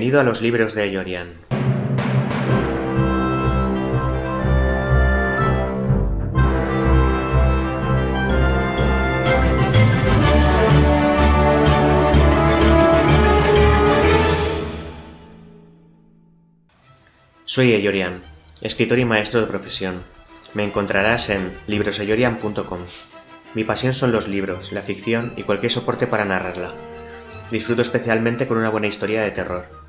Bienvenido a los libros de Yorian. Soy Eyorian, escritor y maestro de profesión. Me encontrarás en libroseyorian.com. Mi pasión son los libros, la ficción y cualquier soporte para narrarla. Disfruto especialmente con una buena historia de terror.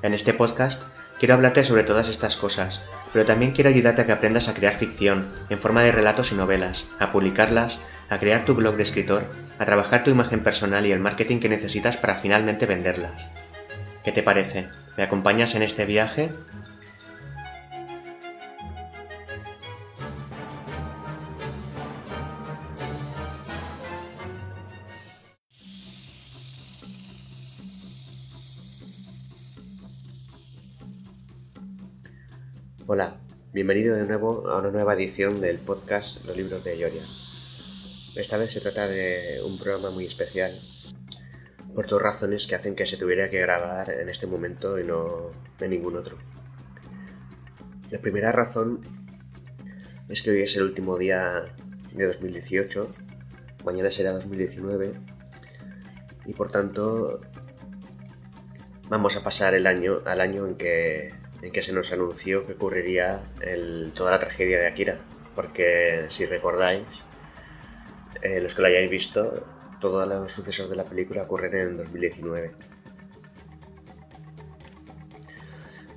En este podcast quiero hablarte sobre todas estas cosas, pero también quiero ayudarte a que aprendas a crear ficción en forma de relatos y novelas, a publicarlas, a crear tu blog de escritor, a trabajar tu imagen personal y el marketing que necesitas para finalmente venderlas. ¿Qué te parece? ¿Me acompañas en este viaje? Hola, bienvenido de nuevo a una nueva edición del podcast Los libros de Yoria. Esta vez se trata de un programa muy especial por dos razones que hacen que se tuviera que grabar en este momento y no de ningún otro. La primera razón es que hoy es el último día de 2018, mañana será 2019 y por tanto vamos a pasar el año al año en que en que se nos anunció que ocurriría toda la tragedia de Akira. Porque si recordáis, eh, los que lo hayáis visto, todos los sucesos de la película ocurren en 2019.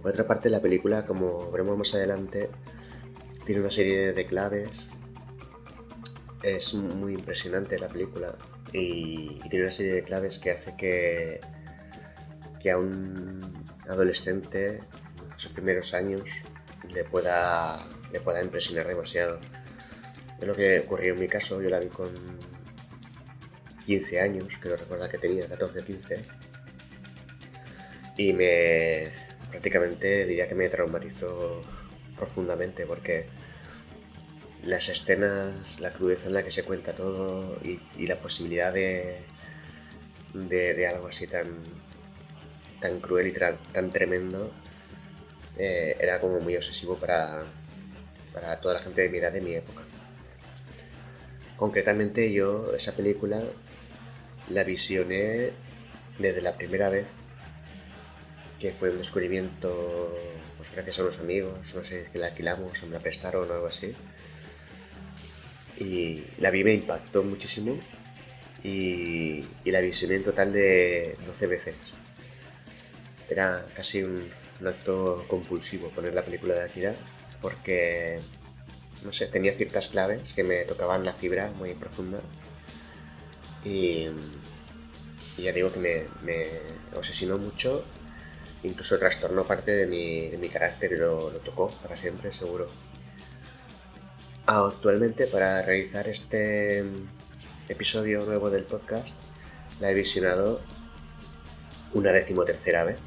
Por otra parte, la película, como veremos más adelante, tiene una serie de claves. Es muy impresionante la película y, y tiene una serie de claves que hace que, que a un adolescente sus primeros años le pueda, le pueda impresionar demasiado. Es lo que ocurrió en mi caso, yo la vi con 15 años, que no recuerda que tenía, 14 o 15. Y me prácticamente diría que me traumatizó profundamente porque las escenas, la crudeza en la que se cuenta todo y, la posibilidad de, de, algo así tan, tan cruel y tan tremendo eh, era como muy obsesivo para, para toda la gente de mi edad de mi época. Concretamente yo esa película la visioné desde la primera vez que fue un descubrimiento pues gracias a unos amigos, no sé, que la alquilamos o me la prestaron o algo así. Y la vi me impactó muchísimo y, y la visioné en total de 12 veces. Era casi un, un acto compulsivo poner la película de Akira porque, no sé, tenía ciertas claves que me tocaban la fibra muy profunda. Y, ya digo que me, me, obsesionó mucho, incluso trastornó parte de mi, de mi carácter y lo, lo tocó para siempre, seguro. Actualmente, para realizar este episodio nuevo del podcast, la he visionado una decimotercera vez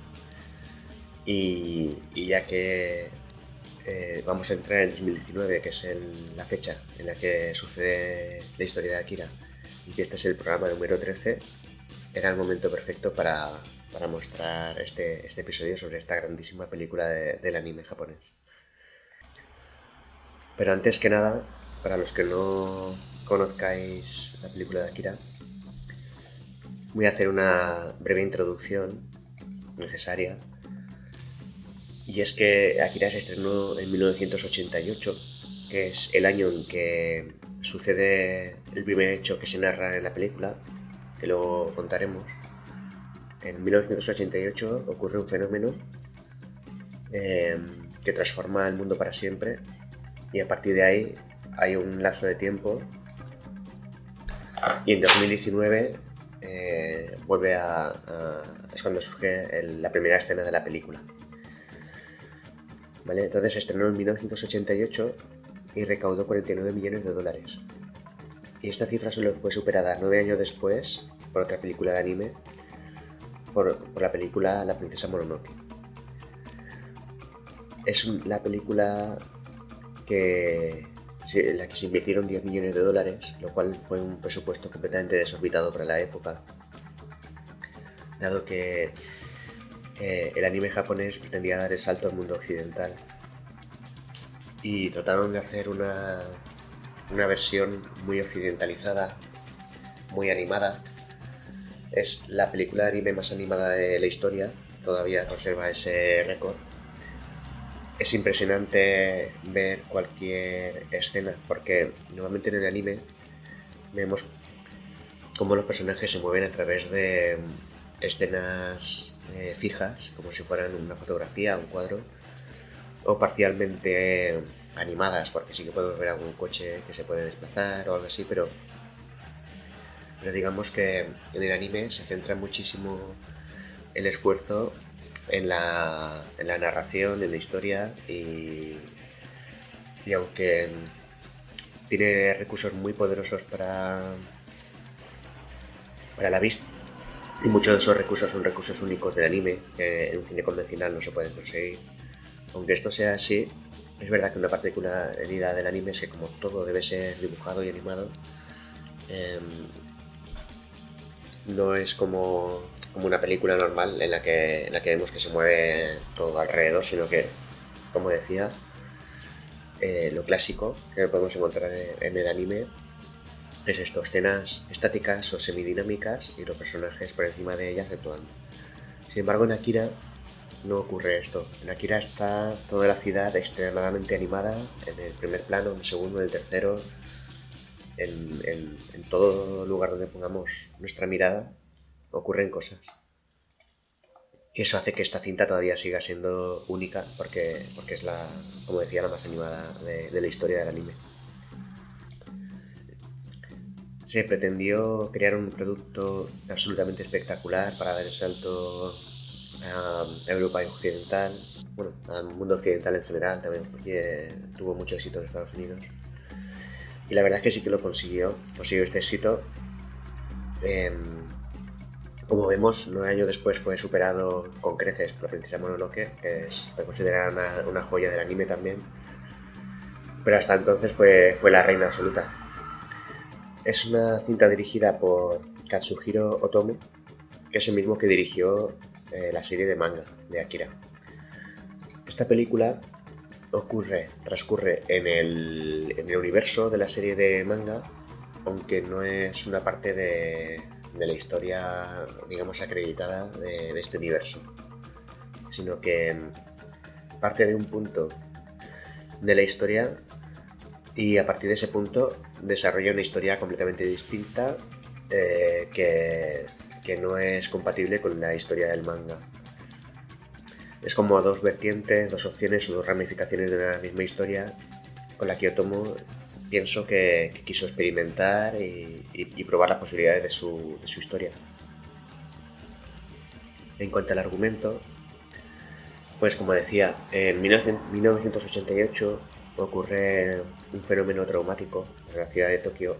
y, ya que eh, vamos a entrar en 2019, que es la fecha en la que sucede la historia de Akira, y que este es el programa número 13, era el momento perfecto para, mostrar este, este, episodio sobre esta grandísima película del anime japonés. Pero antes que nada, para los que no conozcáis la película de Akira, voy a hacer una breve introducción necesaria y es que Akira se estrenó en 1988, que es el año en que sucede el primer hecho que se narra en la película, que luego contaremos. En 1988 ocurre un fenómeno eh, que transforma el mundo para siempre y a partir de ahí hay un lapso de tiempo y en 2019 eh, vuelve a, es cuando surge la primera escena de la película. Entonces se estrenó en 1988 y recaudó 49 millones de dólares. Y esta cifra solo fue superada nueve años después por otra película de anime, por, la película La princesa Mononoke. Es la película que, en la que se invirtieron 10 millones de dólares, lo cual fue un presupuesto completamente desorbitado para la época, dado que eh, el anime japonés pretendía dar el salto al mundo occidental y trataron de hacer una, una versión muy occidentalizada, muy animada. Es la película de anime más animada de la historia, todavía conserva ese récord. Es impresionante ver cualquier escena, porque normalmente en el anime vemos cómo los personajes se mueven a través de escenas eh, fijas, como si fueran una fotografía, un cuadro, o parcialmente animadas, porque sí que podemos ver algún coche que se puede desplazar o algo así, pero, pero digamos que en el anime se centra muchísimo el esfuerzo en la, en la narración, en la historia y, y aunque tiene recursos muy poderosos para, para la vista, y muchos de esos recursos son recursos únicos del anime, que en un cine convencional no se pueden conseguir. Aunque esto sea así, es verdad que una particularidad del anime es que como todo debe ser dibujado y animado, em, no es como, como, una película normal en la, que, en la que vemos que se mueve todo alrededor, sino que, como decía, eh, lo clásico que podemos encontrar en el anime es esto, escenas estáticas o semidinámicas y los personajes por encima de ellas actuando. Sin embargo, en Akira no ocurre esto. En Akira está toda la ciudad extremadamente animada, en el primer plano, en el segundo, en el tercero, en, en, todo lugar donde pongamos nuestra mirada, ocurren cosas. Y eso hace que esta cinta todavía siga siendo única, porque, porque es la, como decía, la más animada de la historia del anime. Se pretendió crear un producto absolutamente espectacular para dar el salto a Europa occidental, bueno, al mundo occidental en general también, porque tuvo mucho éxito en Estados Unidos. Y la verdad es que sí que lo consiguió, consiguió este éxito. Em, como vemos, nueve años después fue superado con creces por la princesa Mononoke, que es considerada una, una, joya del anime también. Pero hasta entonces fue, fue la reina absoluta. Es una cinta dirigida por Katsuhiro Otomo, que es el mismo que dirigió eh, la serie de manga de Akira. Esta película ocurre, transcurre en el, en el universo de la serie de manga, aunque no es una parte de, la historia, digamos, acreditada de, este universo, sino que parte de un punto de la historia y a partir de ese punto desarrolla una historia completamente distinta eh, que que no es compatible con la historia del manga. Es como dos vertientes, dos opciones o dos ramificaciones de la misma historia con la que Otomo pienso que, quiso experimentar y, probar las posibilidades de su, de su historia. En cuanto al argumento, pues como decía, en 1988 ocurre un fenómeno traumático en la ciudad de Tokio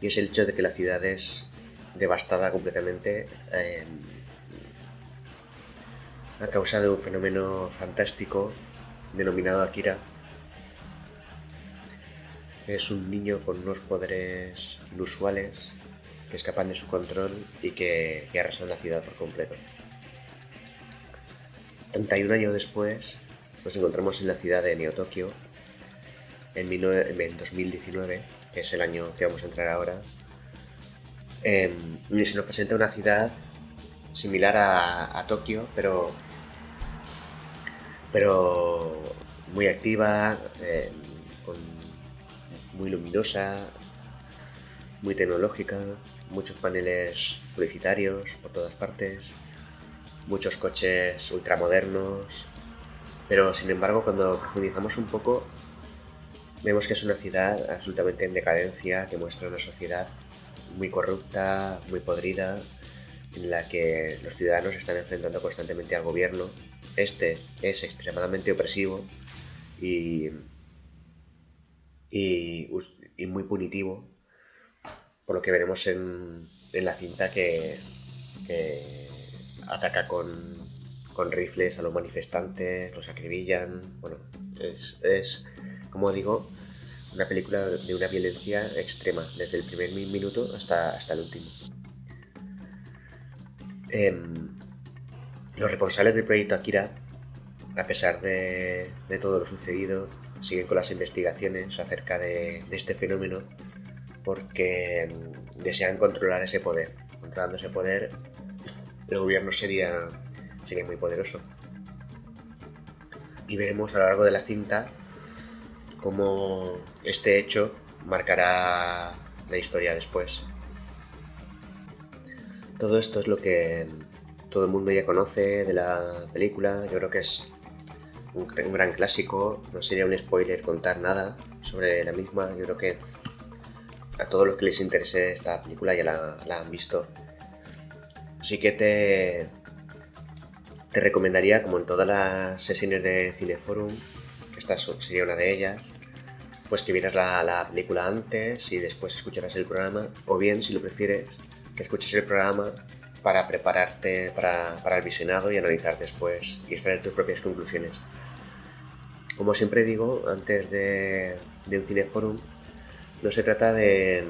y es el hecho de que la ciudad es devastada completamente eh, a causa de un fenómeno fantástico denominado Akira. Es un niño con unos poderes inusuales que escapan de su control y que, que arrasan la ciudad por completo. 31 años después nos encontramos en la ciudad de Neo Tokio en, en 2019, que es el año que vamos a entrar ahora, eh, se nos presenta una ciudad similar a, Tokio, pero, pero muy activa, em, muy luminosa, muy tecnológica, muchos paneles publicitarios por todas partes, muchos coches ultramodernos, pero sin embargo cuando profundizamos un poco vemos que es una ciudad absolutamente en decadencia, que muestra una sociedad muy corrupta, muy podrida, en la que los ciudadanos están enfrentando constantemente al gobierno. Este es extremadamente opresivo y, y, muy punitivo, por lo que veremos en, en la cinta que, que ataca con, con, rifles a los manifestantes, los acribillan. Bueno, es, es como digo, una película de una violencia extrema, desde el primer minuto hasta, hasta el último. Em, Los responsables del proyecto Akira, a pesar de, todo lo sucedido, siguen con las investigaciones acerca de, este fenómeno porque desean controlar ese poder. Controlando ese poder, el gobierno sería, sería muy poderoso. Y veremos a lo largo de la cinta cómo este hecho marcará la historia después. Todo esto es lo que todo el mundo ya conoce de la película. Yo creo que es un, gran clásico. No sería un spoiler contar nada sobre la misma. Yo creo que a todos los que les interese esta película ya la, han visto. Así que te, te recomendaría, como en todas las sesiones de Cineforum, esta sería una de ellas, pues que vieras la, la, película antes y después escucharas el programa, o bien, si lo prefieres, que escuches el programa para prepararte para, el visionado y analizar después y extraer tus propias conclusiones. Como siempre digo, antes de, un cineforum, no se trata de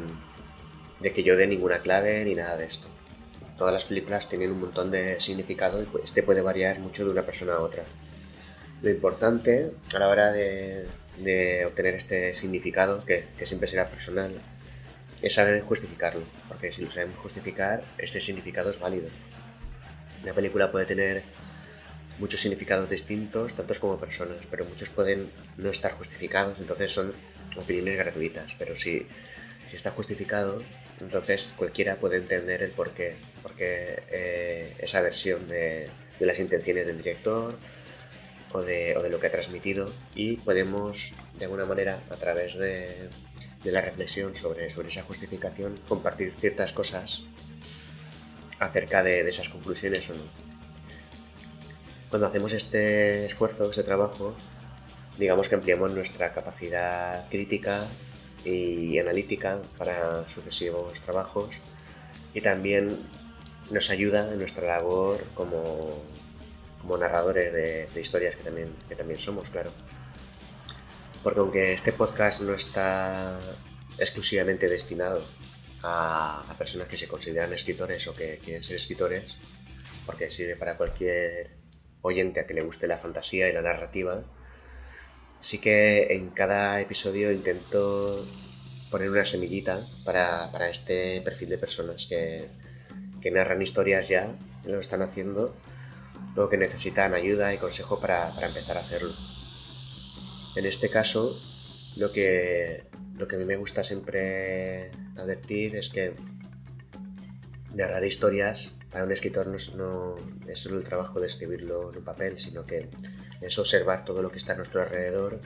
que yo dé ninguna clave ni nada de esto. Todas las películas tienen un montón de significado y pues, este puede variar mucho de una persona a otra. Lo importante a la hora de, obtener este significado, que, siempre será personal, es saber justificarlo, porque si lo sabemos justificar, ese significado es válido. Una película puede tener muchos significados distintos, tantos como personas, pero muchos pueden no estar justificados, entonces son opiniones gratuitas, pero si, si está justificado, entonces cualquiera puede entender el porqué, porque eh, esa versión de, las intenciones del director, o de, lo que ha transmitido y podemos de alguna manera a través de, la reflexión sobre, esa justificación compartir ciertas cosas acerca de, esas conclusiones o no. Cuando hacemos este esfuerzo, este trabajo, digamos que ampliamos nuestra capacidad crítica y analítica para sucesivos trabajos y también nos ayuda en nuestra labor como como narradores de, historias que también, que también somos, claro. Porque aunque este podcast no está exclusivamente destinado a, personas que se consideran escritores o que quieren ser escritores, porque sirve para cualquier oyente a que le guste la fantasía y la narrativa, sí que en cada episodio intento poner una semillita para, para este perfil de personas que, que narran historias ya, lo están haciendo lo que necesitan ayuda y consejo para, empezar a hacerlo. En este caso, lo que, lo que a mí me gusta siempre advertir es que narrar historias para un escritor no es, solo el trabajo de escribirlo en un papel, sino que es observar todo lo que está a nuestro alrededor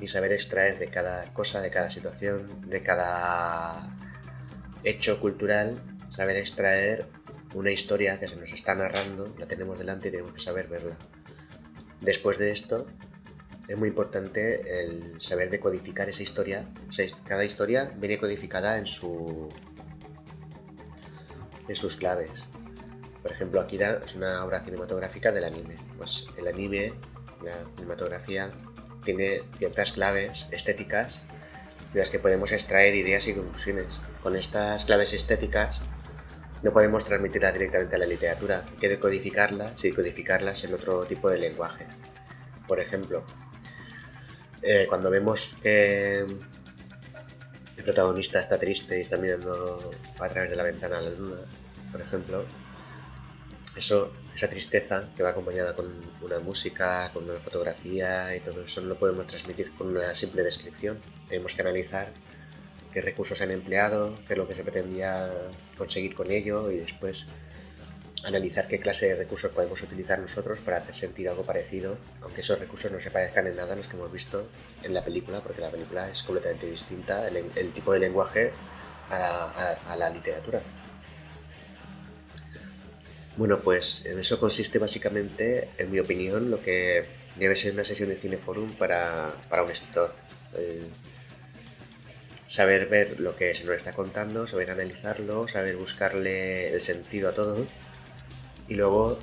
y saber extraer de cada cosa, de cada situación, de cada hecho cultural, saber extraer una historia que se nos está narrando, la tenemos delante y tenemos que saber verla. Después de esto, es muy importante el saber decodificar esa historia. cada historia viene codificada en su en sus claves. Por ejemplo, Akira es una obra cinematográfica del anime. Pues el anime, la cinematografía, tiene ciertas claves estéticas de las que podemos extraer ideas y conclusiones. Con estas claves estéticas no podemos transmitirla directamente a la literatura, hay que decodificarlas y codificarlas en otro tipo de lenguaje. Por ejemplo, eh, cuando vemos que el protagonista está triste y está mirando a través de la ventana a la luna, por ejemplo, eso, esa tristeza que va acompañada con una música, con una fotografía y todo eso no lo podemos transmitir con una simple descripción. Tenemos que analizar qué recursos se han empleado, qué es lo que se pretendía conseguir con ello y después analizar qué clase de recursos podemos utilizar nosotros para hacer sentir algo parecido, aunque esos recursos no se parezcan en nada a los que hemos visto en la película, porque la película es completamente distinta, el, tipo de lenguaje a, la literatura. Bueno, pues en eso consiste básicamente, en mi opinión, lo que debe ser una sesión de Cineforum para, para un escritor saber ver lo que se nos está contando, saber analizarlo, saber buscarle el sentido a todo y luego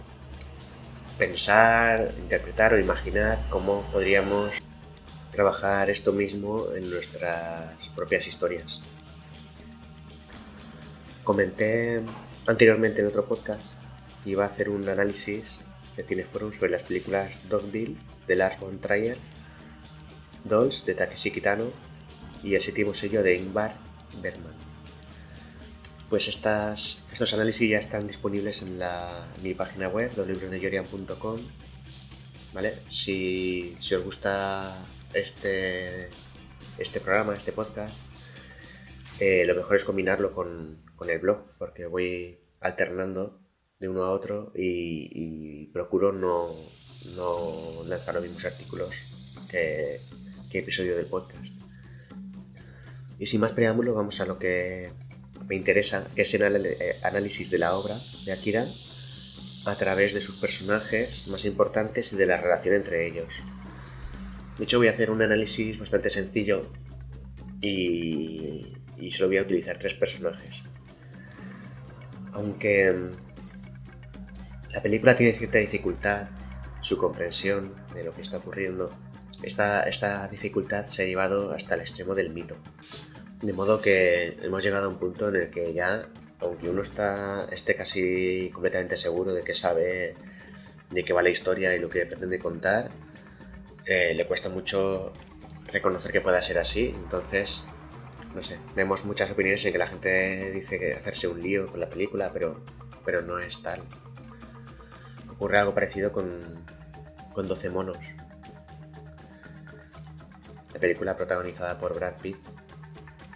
pensar, interpretar o imaginar cómo podríamos trabajar esto mismo en nuestras propias historias. Comenté anteriormente en otro podcast iba a hacer un análisis de Cineforum sobre las películas Dogville de Lars von Trier, Dolls de Takeshi Kitano y El séptimo sello de Ingvar Bergman. Pues estas, estos análisis ya están disponibles en, la, mi página web, loslibrosdeyorian.com. ¿Vale? Si, si os gusta este, este programa, este podcast, eh, lo mejor es combinarlo con, el blog, porque voy alternando de uno a otro y, procuro no, no, lanzar los mismos artículos que, que episodio del podcast. Y sin más preámbulo, vamos a lo que me interesa, que es el eh, análisis de la obra de Akira a través de sus personajes más importantes y de la relación entre ellos. De hecho, voy a hacer un análisis bastante sencillo y, y solo voy a utilizar tres personajes. Aunque la película tiene cierta dificultad, su comprensión de lo que está ocurriendo, esta, esta dificultad se ha llevado hasta el extremo del mito. De modo que hemos llegado a un punto en el que ya, aunque uno está, esté casi completamente seguro de que sabe de qué va la historia y lo que pretende contar, eh, le cuesta mucho reconocer que pueda ser así. Entonces, no sé, vemos muchas opiniones en que la gente dice que hacerse un lío con la película, pero, pero no es tal. Ocurre algo parecido con, con 12 monos. La película protagonizada por Brad Pitt,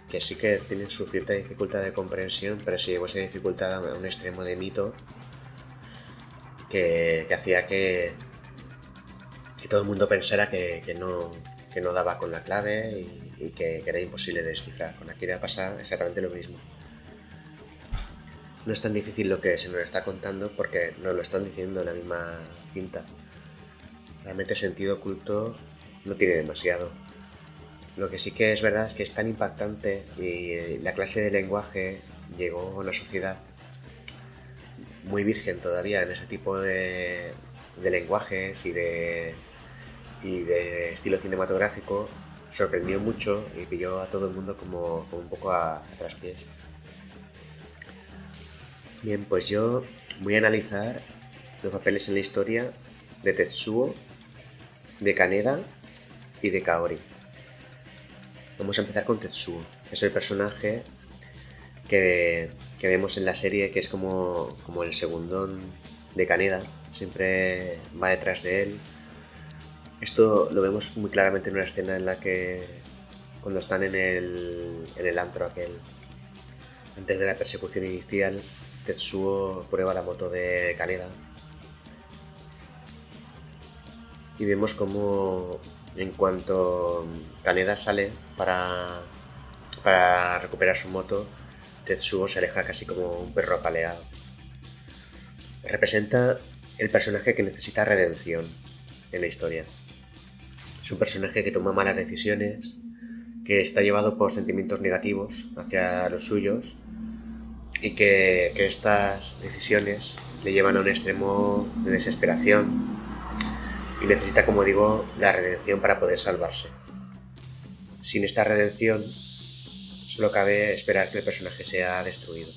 que sí que tiene su cierta dificultad de comprensión, pero sí llevó esa dificultad a un extremo de mito que, hacía que, que todo el mundo pensara que, no, que no daba con la clave y, que, era imposible de descifrar. Con Akira pasa exactamente lo mismo. No es tan difícil lo que se nos está contando porque nos lo están diciendo en la misma cinta. Realmente sentido oculto no tiene demasiado. Lo que sí que es verdad es que es tan impactante y la clase de lenguaje llegó a una sociedad muy virgen todavía en ese tipo de, lenguajes y de, y de estilo cinematográfico sorprendió mucho y pilló a todo el mundo como, un poco a, a, traspiés. Bien, pues yo voy a analizar los papeles en la historia de Tetsuo, de Kaneda y de Kaori. Vamos a empezar con Tetsuo. Es el personaje que, vemos en la serie que es como, como el segundón de Kaneda. Siempre va detrás de él esto lo vemos muy claramente en una escena en la que cuando están en el, en el antro aquel, antes de la persecución inicial, Tetsuo prueba la moto de Kaneda. Y vemos como en cuanto Kaneda sale para, para recuperar su moto, Tetsuo se aleja casi como un perro apaleado. Representa el personaje que necesita redención en la historia. Es un personaje que toma malas decisiones, que está llevado por sentimientos negativos hacia los suyos y que, estas decisiones le llevan a un extremo de desesperación y necesita, como digo, la redención para poder salvarse. Sin esta redención, solo cabe esperar que el personaje sea destruido.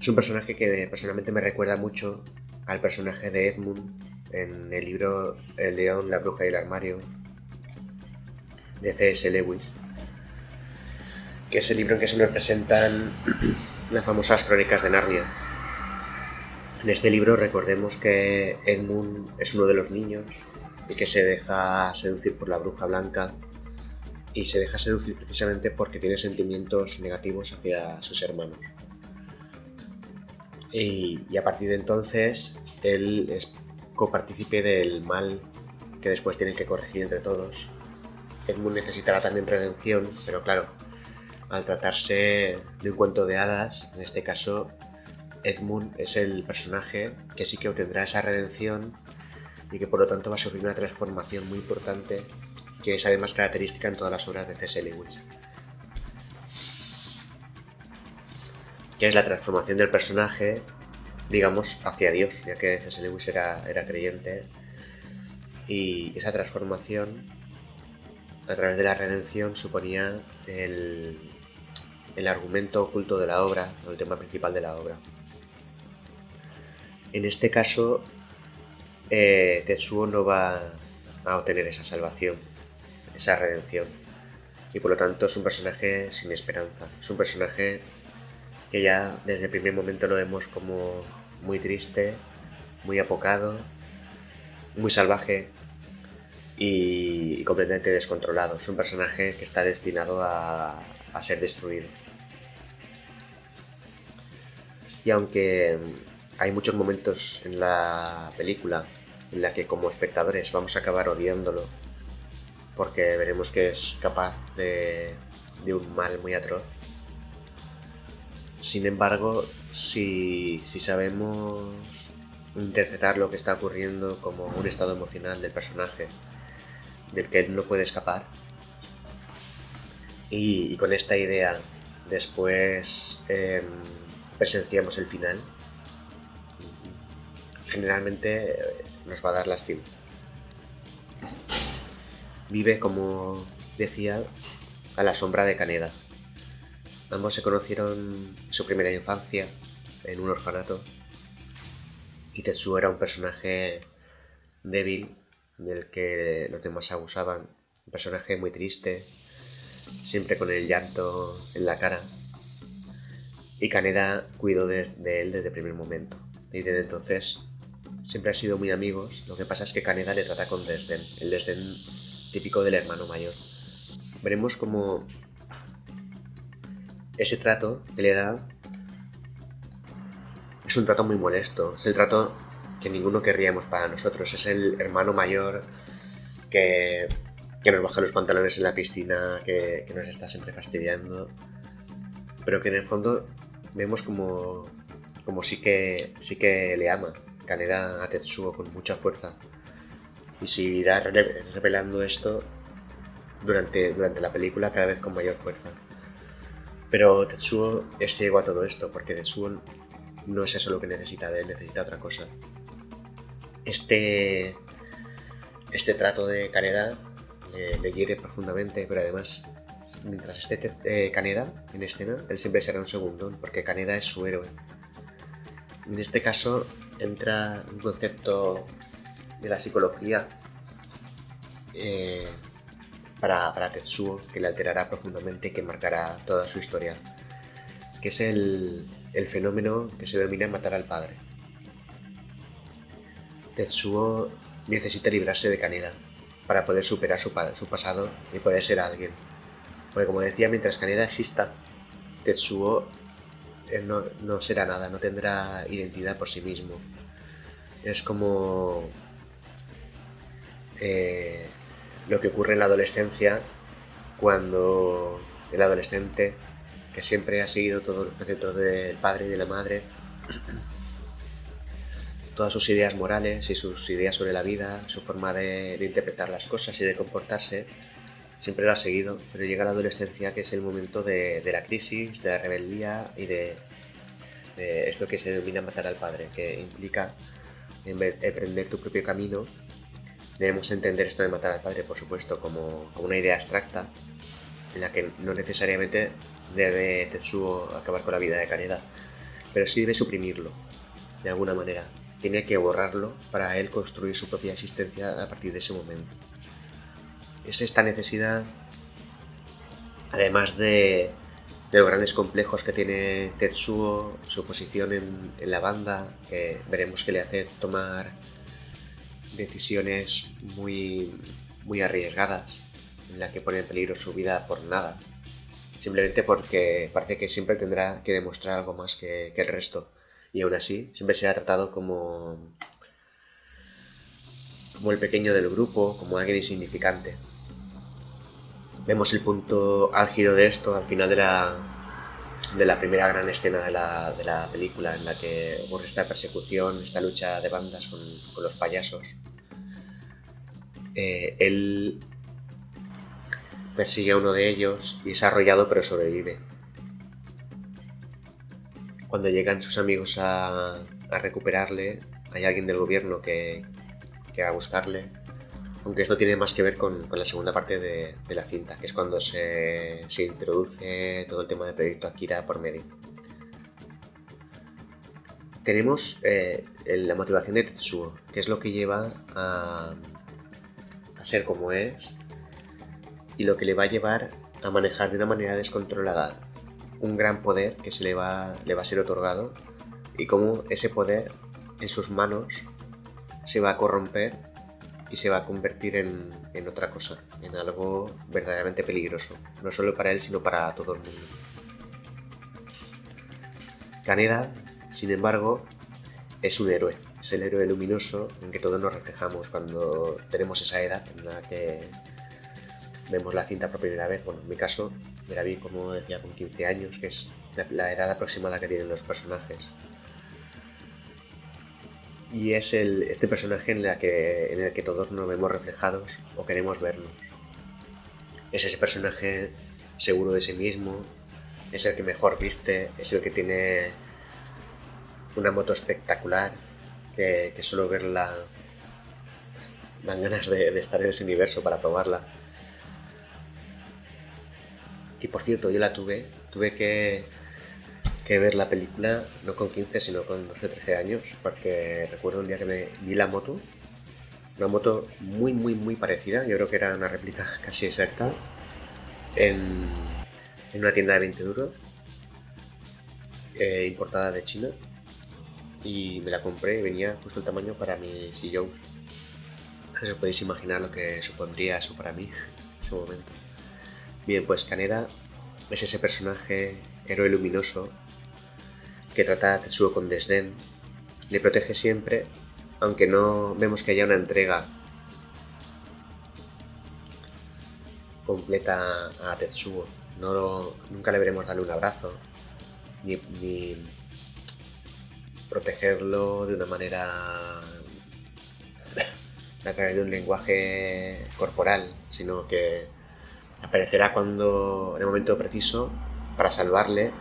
Es un personaje que personalmente me recuerda mucho al personaje de Edmund en el libro El león, la bruja y el armario de C.S. Lewis, que es el libro en que se nos presentan las famosas crónicas de Narnia. En este libro recordemos que Edmund es uno de los niños y que se deja seducir por la bruja blanca y se deja seducir precisamente porque tiene sentimientos negativos hacia sus hermanos. Y, a partir de entonces él es copartícipe del mal que después tienen que corregir entre todos. Edmund necesitará también redención, pero claro, al tratarse de un cuento de hadas, en este caso, Edmund es el personaje que sí que obtendrá esa redención y que por lo tanto va a sufrir una transformación muy importante que es además característica en todas las obras de C.S. Lewis. Que es la transformación del personaje digamos, hacia Dios, ya que C.S. Lewis era, era creyente. Y esa transformación, a través de la redención, suponía el, el argumento oculto de la obra, el tema principal de la obra. En este caso, eh, Tetsuo no va a obtener esa salvación, esa redención. Y por lo tanto es un personaje sin esperanza. Es un personaje que ya desde el primer momento lo vemos como muy triste, muy apocado, muy salvaje y, completamente descontrolado. Es un personaje que está destinado a, a ser destruido. Y aunque hay muchos momentos en la película en la que como espectadores vamos a acabar odiándolo, porque veremos que es capaz de, de un mal muy atroz. Sin embargo, si, si sabemos interpretar lo que está ocurriendo como un estado emocional del personaje, del que él no puede escapar, y, con esta idea después em, presenciamos el final, generalmente eh, nos va a dar lástima. Vive, como decía, a la sombra de Caneda. Ambos se conocieron en su primera infancia en un orfanato y Tetsuo era un personaje débil del que los demás abusaban, un personaje muy triste, siempre con el llanto en la cara. Y Kaneda cuidó de, él desde el primer momento. Y desde entonces siempre han sido muy amigos. Lo que pasa es que Kaneda le trata con desdén, el desdén típico del hermano mayor. Veremos cómo ese trato que le da es un trato muy molesto. Es el trato que ninguno querríamos para nosotros. Es el hermano mayor que que nos baja los pantalones en la piscina, que, nos está siempre fastidiando, pero que en el fondo vemos como, como sí, que, sí que le ama Kaneda a Tetsuo con mucha fuerza. Y si irá revelando esto durante, durante la película cada vez con mayor fuerza. Pero Tetsuo es ciego a todo esto, porque Tetsuo no es eso lo que necesita de él, necesita otra cosa. Este, este trato de Kaneda le, hiere profundamente, pero además, mientras esté eh, Caneda en escena, él siempre será un segundo, porque Caneda es su héroe. En este caso entra un concepto de la psicología eh, para, Tetsuo que le alterará profundamente y que marcará toda su historia, que es el, fenómeno que se denomina matar al padre. Tetsuo necesita librarse de Kaneda, para poder superar su, su pasado y poder ser alguien. Porque como decía, mientras Kaneda exista, Tetsuo eh, no, será nada, no tendrá identidad por sí mismo. Es como eh, lo que ocurre en la adolescencia cuando el adolescente que siempre ha seguido todos los preceptos del padre y de la madre todas sus ideas morales y sus ideas sobre la vida, su forma de, interpretar las cosas y de comportarse, siempre lo ha seguido, pero llega la adolescencia que es el momento de, la crisis, de la rebeldía y de, esto que se denomina matar al padre, que implica emprender tu propio camino. Debemos entender esto de matar al padre, por supuesto, como, una idea abstracta, en la que no necesariamente debe Tetsuo acabar con la vida de Kaneda, pero sí debe suprimirlo, de alguna manera, tiene que borrarlo para él construir su propia existencia a partir de ese momento. Es esta necesidad, además de, los grandes complejos que tiene Tetsuo, su posición en, la banda, que veremos que le hace tomar decisiones muy, muy arriesgadas, en la que pone en peligro su vida por nada, simplemente porque parece que siempre tendrá que demostrar algo más que el resto y aún así siempre se ha tratado como, como el pequeño del grupo, como alguien insignificante. Vemos el punto álgido de esto al final de la, de la primera gran escena de la, de la película, en la que ocurre esta persecución, esta lucha de bandas con, los payasos. Eh, él persigue a uno de ellos y es arrollado pero sobrevive cuando llegan sus amigos a, recuperarle, hay alguien del gobierno que, que, va a buscarle. Aunque esto tiene más que ver con, la segunda parte de, la cinta, que es cuando se, se, introduce todo el tema del proyecto Akira por medio. tenemos eh, la motivación de Tetsuo, que es lo que lleva a, a ser como es y lo que le va a llevar a manejar de una manera descontrolada un gran poder que se le va, le va a ser otorgado y cómo ese poder en sus manos se va a corromper y se va a convertir en, en otra cosa, en algo verdaderamente peligroso, no solo para él, sino para todo el mundo. Kaneda, sin embargo, es un héroe, es el héroe luminoso en que todos nos reflejamos cuando tenemos esa edad en la que vemos la cinta por primera vez. Bueno, en mi caso, la vi, como decía, con 15 años, que es la edad aproximada que tienen los personajes. Y es el, este personaje en, la que, en el que todos nos vemos reflejados o queremos vernos. Es ese personaje seguro de sí mismo, es el que mejor viste, es el que tiene una moto espectacular, que, solo verla dan ganas de estar en ese universo para probarla. Y por cierto, yo la tuve, tuve que, ver la película no con 15, sino con 12 o 13 años, porque recuerdo un día que me vi la moto, una moto muy, muy, muy parecida, yo creo que era una réplica casi exacta, en, una tienda de 20 duros, eh, importada de China, y me la compré venía justo el tamaño para mis CEOs. Entonces os podéis imaginar lo que supondría eso para mí en ese momento. Bien, pues Kaneda es ese personaje héroe luminoso que trata a Tetsuo con desdén, le protege siempre, aunque no vemos que haya una entrega completa a Tetsuo. No nunca le veremos darle un abrazo, ni, ni protegerlo de una manera a través de un lenguaje corporal, sino que aparecerá cuando en el momento preciso para salvarle.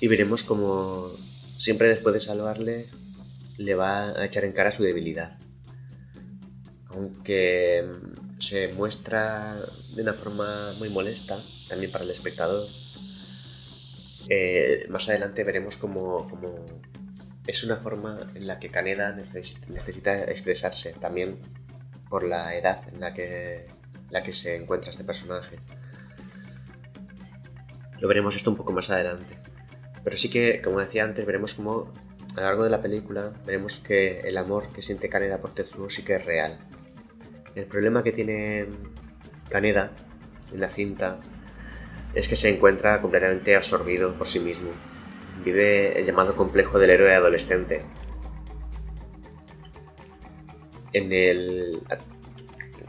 Y veremos como siempre después de salvarle le va a echar en cara su debilidad. Aunque se muestra de una forma muy molesta también para el espectador. Eh, más adelante veremos como, es una forma en la que Kaneda necesita expresarse también por la edad en la que la que se encuentra este personaje. Lo veremos esto un poco más adelante. Pero sí que, como decía antes, veremos cómo a lo largo de la película veremos que el amor que siente Kaneda por Tetsuo sí que es real. El problema que tiene Kaneda en la cinta es que se encuentra completamente absorbido por sí mismo. Vive el llamado complejo del héroe adolescente. En el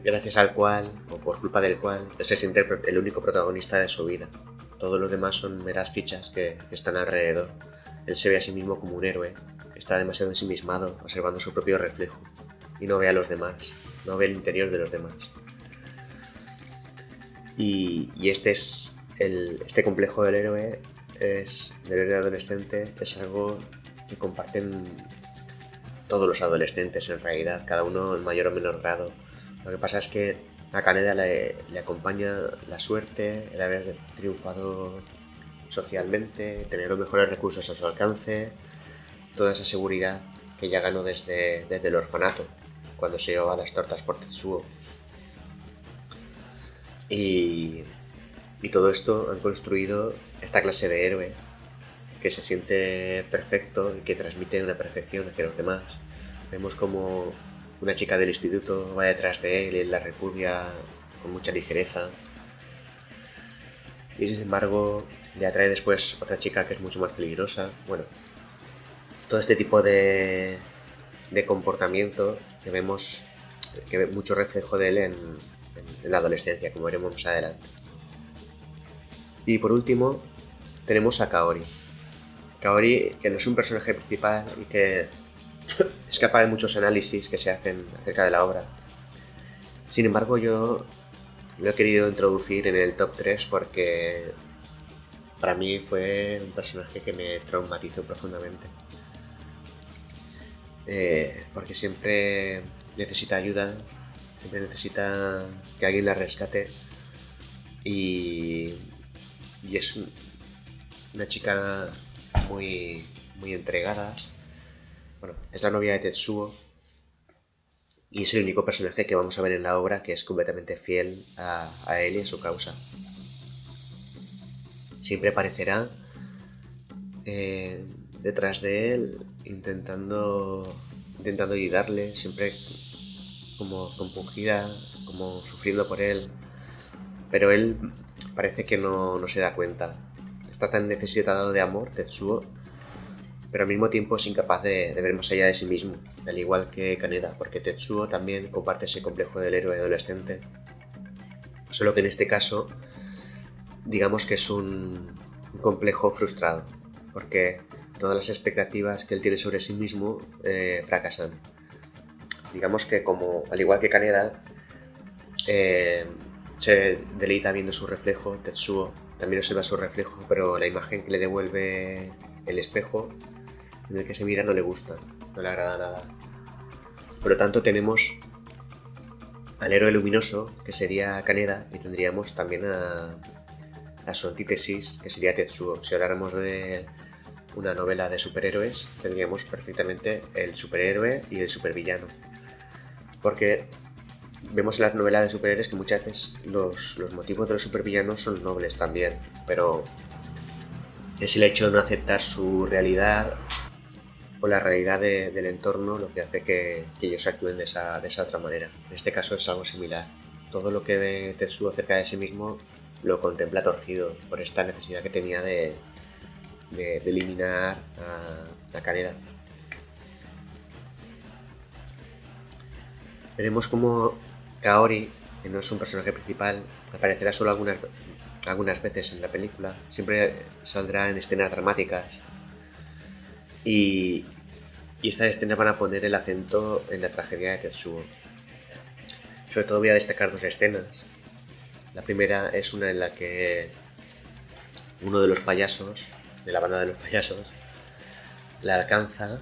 gracias al cual, o por culpa del cual, se siente el único protagonista de su vida. Todos los demás son meras fichas que, están alrededor. Él se ve a sí mismo como un héroe, está demasiado ensimismado, observando su propio reflejo, y no ve a los demás, no ve el interior de los demás. Y, este es el, este complejo del héroe, es del héroe adolescente, es algo que comparten todos los adolescentes en realidad, cada uno en mayor o menor grado lo que pasa es que a Caneda le, acompaña la suerte, el haber triunfado socialmente, tener los mejores recursos a su alcance, toda esa seguridad que ya ganó desde, desde el orfanato, cuando se llevaba las tortas por Tetsuo. Y, y todo esto han construido esta clase de héroe que se siente perfecto y que transmite una perfección hacia los demás. Vemos como una chica del instituto va detrás de él y la repudia con mucha ligereza. Y sin embargo, le atrae después otra chica que es mucho más peligrosa. Bueno, todo este tipo de, de comportamiento que vemos, que ve mucho reflejo de él en, en la adolescencia, como veremos más adelante. Y por último, tenemos a Kaori. Kaori, que no es un personaje principal y que escapa de muchos análisis que se hacen acerca de la obra. Sin embargo, yo lo he querido introducir en el top 3 porque para mí fue un personaje que me traumatizó profundamente. Eh, porque siempre necesita ayuda, siempre necesita que alguien la rescate y, y es una chica muy, muy entregada. Bueno, es la novia de Tetsuo y es el único personaje que vamos a ver en la obra que es completamente fiel a, él y a su causa. Siempre aparecerá eh, detrás de él intentando intentando ayudarle, siempre como compungida, como sufriendo por él. Pero él parece que no, no se da cuenta. Está tan necesitado de amor, Tetsuo, pero al mismo tiempo es incapaz de, ver más allá de sí mismo, al igual que Kaneda, porque Tetsuo también comparte ese complejo del héroe adolescente. Solo que en este caso, digamos que es un, complejo frustrado, porque todas las expectativas que él tiene sobre sí mismo eh, fracasan. Digamos que como, al igual que Kaneda, eh, se deleita viendo su reflejo, Tetsuo también observa su reflejo, pero la imagen que le devuelve el espejo en el que se mira no le gusta, no le agrada nada. Por lo tanto tenemos al héroe luminoso, que sería Kaneda, y tendríamos también a, a su antítesis, que sería Tetsuo. Si habláramos de una novela de superhéroes, tendríamos perfectamente el superhéroe y el supervillano. Porque vemos en las novelas de superhéroes que muchas veces los, los motivos de los supervillanos son nobles también, pero es el hecho de no aceptar su realidad o la realidad del entorno lo que hace que, ellos actúen de esa, de esa, otra manera. En este caso es algo similar. Todo lo que ve Tetsuo acerca de sí mismo lo contempla torcido por esta necesidad que tenía de, eliminar a, a Kaneda. Veremos cómo Kaori, que no es un personaje principal, aparecerá solo algunas veces en la película. Siempre saldrá en escenas dramáticas y, esta escena van a poner el acento en la tragedia de Tetsuo. Sobre todo voy a destacar dos escenas. La primera es una en la que uno de los payasos, de la banda de los payasos, la alcanza,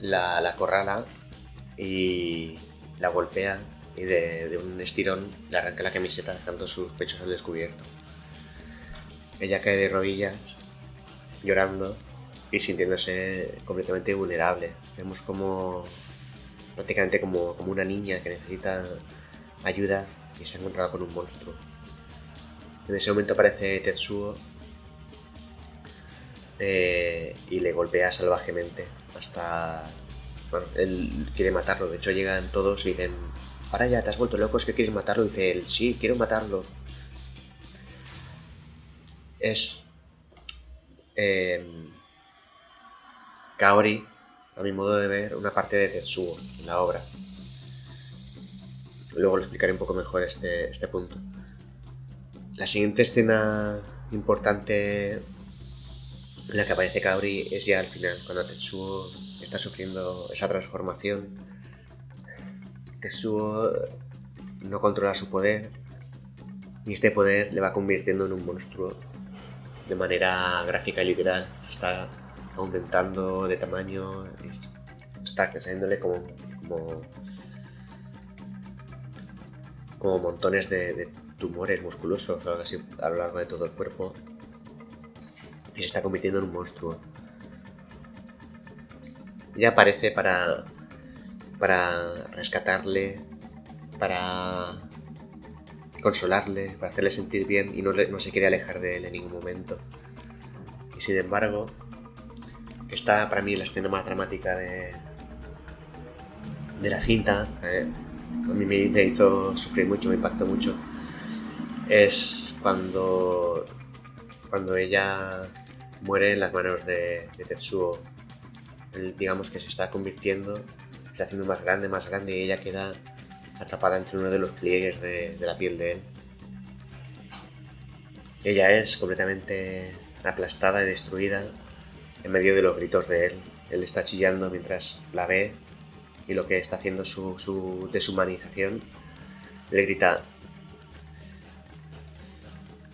la, la corrala y la golpea y de, de, un estirón le arranca la camiseta dejando sus pechos al descubierto. Ella cae de rodillas, llorando, y sintiéndose completamente vulnerable. Vemos como prácticamente como, como una niña que necesita ayuda y se ha encontrado con un monstruo. En ese momento aparece Tetsuo eh, y le golpea salvajemente hasta... Bueno, él quiere matarlo, de hecho llegan todos y dicen, para ya, te has vuelto loco, es que quieres matarlo. Dice él, sí, quiero matarlo. Es... Eh, Kaori, a mi modo de ver, una parte de Tetsuo en la obra. Luego lo explicaré un poco mejor este, este punto. La siguiente escena importante en la que aparece Kaori es ya al final, cuando Tetsuo está sufriendo esa transformación. Tetsuo no controla su poder y este poder le va convirtiendo en un monstruo de manera gráfica y literal. Está aumentando de tamaño está creciéndole como, como, montones de, tumores musculosos a lo largo de todo el cuerpo y se está convirtiendo en un monstruo. Ya aparece para, para rescatarle, para consolarle, para hacerle sentir bien y no, no se quiere alejar de él en ningún momento. Y sin embargo, está para mí la escena más dramática de, de la cinta. Eh, a mí me, hizo sufrir mucho, me impactó mucho. Es cuando, cuando ella muere en las manos de, Tetsuo. digamos que se está convirtiendo, se está haciendo más grande, más grande y ella queda atrapada entre uno de los pliegues de, de la piel de él. Ella es completamente aplastada y destruida en medio de los gritos de él. Él está chillando mientras la ve y lo que está haciendo su, su deshumanización le grita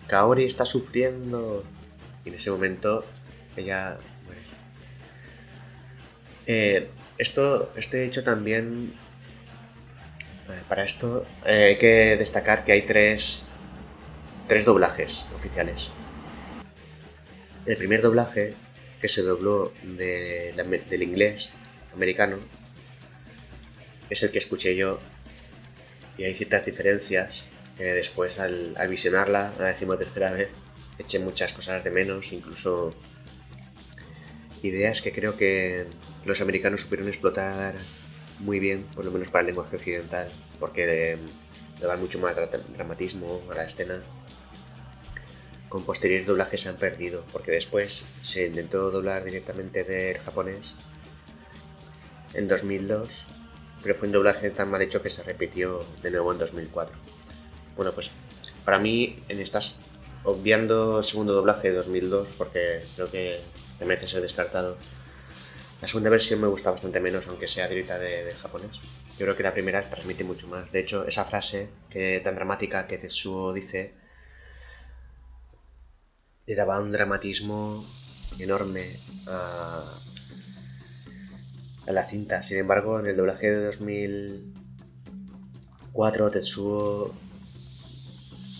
Kaori está sufriendo y en ese momento ella muere. Eh, esto, este hecho también para esto eh, hay que destacar que hay tres, tres doblajes oficiales. El primer doblaje que se dobló del inglés americano es el que escuché yo y hay ciertas diferencias que después al, visionarla a la tercera vez eché muchas cosas de menos, incluso ideas que creo que los americanos supieron explotar muy bien, por lo menos para el lenguaje occidental, porque le, dan mucho más dramatismo a la escena. Con posteriores doblajes se han perdido, porque después se intentó doblar directamente del japonés en 2002, pero fue un doblaje tan mal hecho que se repitió de nuevo en 2004. Bueno, pues para mí, en estas, obviando el segundo doblaje de 2002, porque creo que merece ser descartado, la segunda versión me gusta bastante menos, aunque sea directa de, japonés. Yo creo que la primera transmite mucho más. De hecho, esa frase que tan dramática que Tetsuo dice le daba un dramatismo enorme a, a la cinta. Sin embargo, en el doblaje de 2004, Tetsuo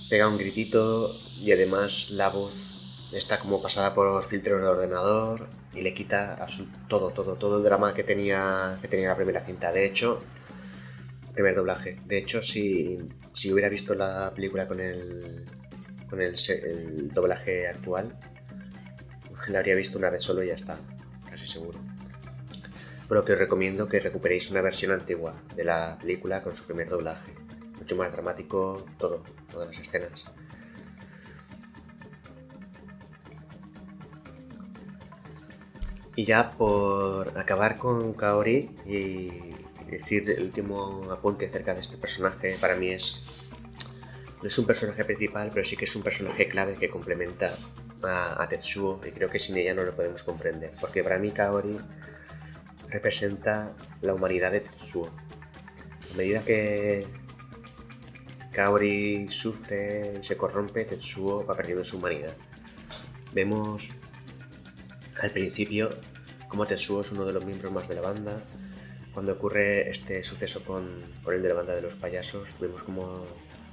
pega un gritito y además la voz está como pasada por filtros de ordenador y le quita todo, todo, todo el drama que tenía, que tenía la primera cinta. De hecho, primer doblaje. De hecho, si, si hubiera visto la película con el, con el, el doblaje actual, la habría visto una vez solo y ya está, casi seguro. Pero que os recomiendo que recuperéis una versión antigua de la película con su primer doblaje. Mucho más dramático, todo, todas las escenas. Y ya por acabar con Kaori y decir el último apunte acerca de este personaje, para mí es. No es un personaje principal, pero sí que es un personaje clave que complementa a, Tetsuo y creo que sin ella no lo podemos comprender. Porque para mí Kaori representa la humanidad de Tetsuo. A medida que Kaori sufre y se corrompe, Tetsuo va perdiendo su humanidad. Vemos al principio, como Tetsuo es uno de los miembros más de la banda, cuando ocurre este suceso con, el de la banda de los payasos, vemos como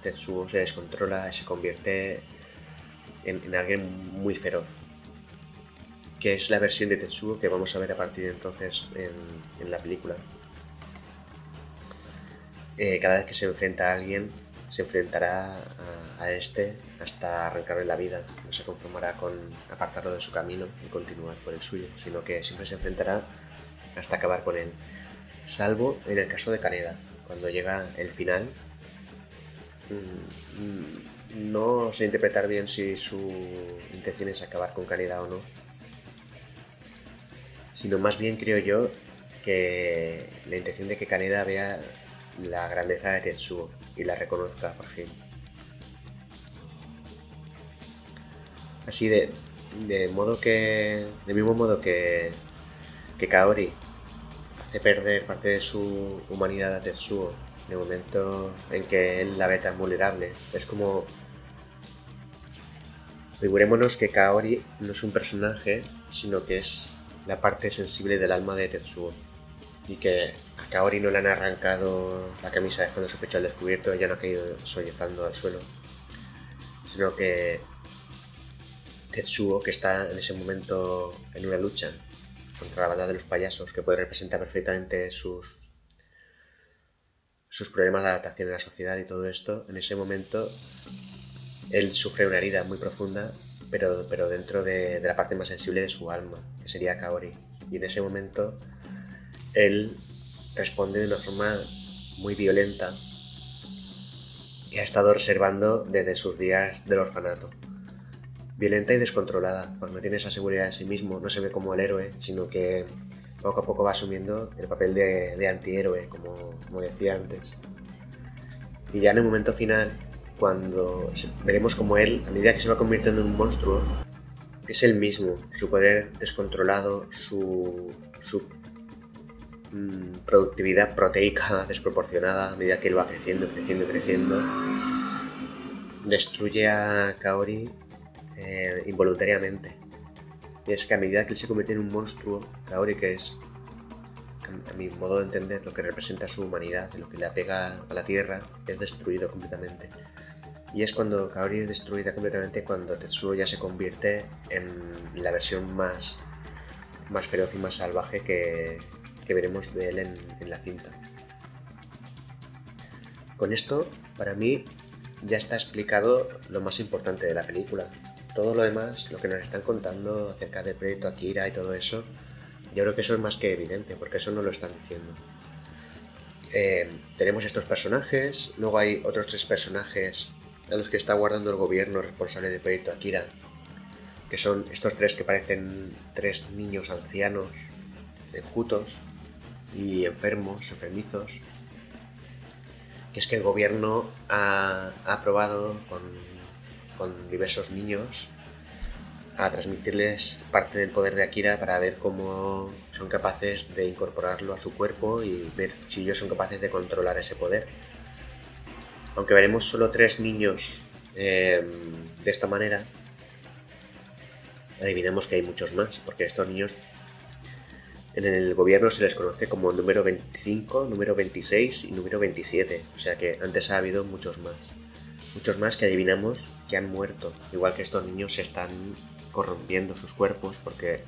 Tetsuo se descontrola y se convierte en, alguien muy feroz. Que es la versión de Tetsuo que vamos a ver a partir de entonces en, la película. Eh, cada vez que se enfrenta a alguien, se enfrentará a, este hasta arrancarle la vida. No se conformará con apartarlo de su camino y continuar por el suyo, sino que siempre se enfrentará hasta acabar con él. Salvo en el caso de Caneda, cuando llega el final. Mm, no sé interpretar bien si su intención es acabar con Caneda o no. Sino más bien creo yo que la intención de que Caneda vea la grandeza de Tetsuo y la reconozca por fin. Así de, de modo que, de mismo modo que, que Kaori hace perder parte de su humanidad a Tetsuo en el momento en que la ve tan vulnerable. Es como Figurémonos que Kaori no es un personaje, sino que es la parte sensible del alma de Tetsuo y que a Kaori no le han arrancado la camisa dejando su pecho al descubierto ya no ha caído sollozando al suelo, sino que Tetsuo, que está en ese momento en una lucha contra la banda de los payasos, que puede representar perfectamente sus, sus problemas de adaptación a la sociedad y todo esto, en ese momento él sufre una herida muy profunda, pero, pero dentro de, de la parte más sensible de su alma, que sería Kaori. Y en ese momento él responde de una forma muy violenta y ha estado reservando desde sus días del orfanato. Violenta y descontrolada, porque no tiene esa seguridad de sí mismo, no se ve como el héroe, sino que poco a poco va asumiendo el papel de, antihéroe, como, decía antes. Y ya en el momento final, cuando veremos como él, a medida que se va convirtiendo en un monstruo, es el mismo, su poder descontrolado, su, su Mm, productividad proteica desproporcionada a medida que él va creciendo, creciendo, creciendo, destruye a Kaori eh, involuntariamente. Es que a medida que él se convierte en un monstruo, Kaori, que es, a, mi modo de entender, lo que representa su humanidad, lo que le apega a la tierra, es destruido completamente. Y es cuando Kaori es destruida completamente cuando Tetsuo ya se convierte en la versión más más feroz y más salvaje que, veremos de él en, la cinta. Con esto, para mí, ya está explicado lo más importante de la película. Todo lo demás, lo que nos están contando acerca del proyecto Akira y todo eso, yo creo que eso es más que evidente, porque eso no lo están diciendo. Eh, tenemos estos personajes, luego hay otros tres personajes a los que está guardando el gobierno responsable del proyecto Akira, que son estos tres que parecen tres niños ancianos, enjutos y enfermos, enfermizos, que es que el gobierno ha, aprobado con, con diversos niños a transmitirles parte del poder de Akira para ver cómo son capaces de incorporarlo a su cuerpo y ver si ellos son capaces de controlar ese poder. Aunque veremos solo tres niños eh, de esta manera, adivinemos que hay muchos más, porque estos niños en el gobierno se les conoce como número 25, número 26 y número 27, o sea que antes ha habido muchos más. Muchos más que adivinamos que han muerto, igual que estos niños se están corrompiendo sus cuerpos porque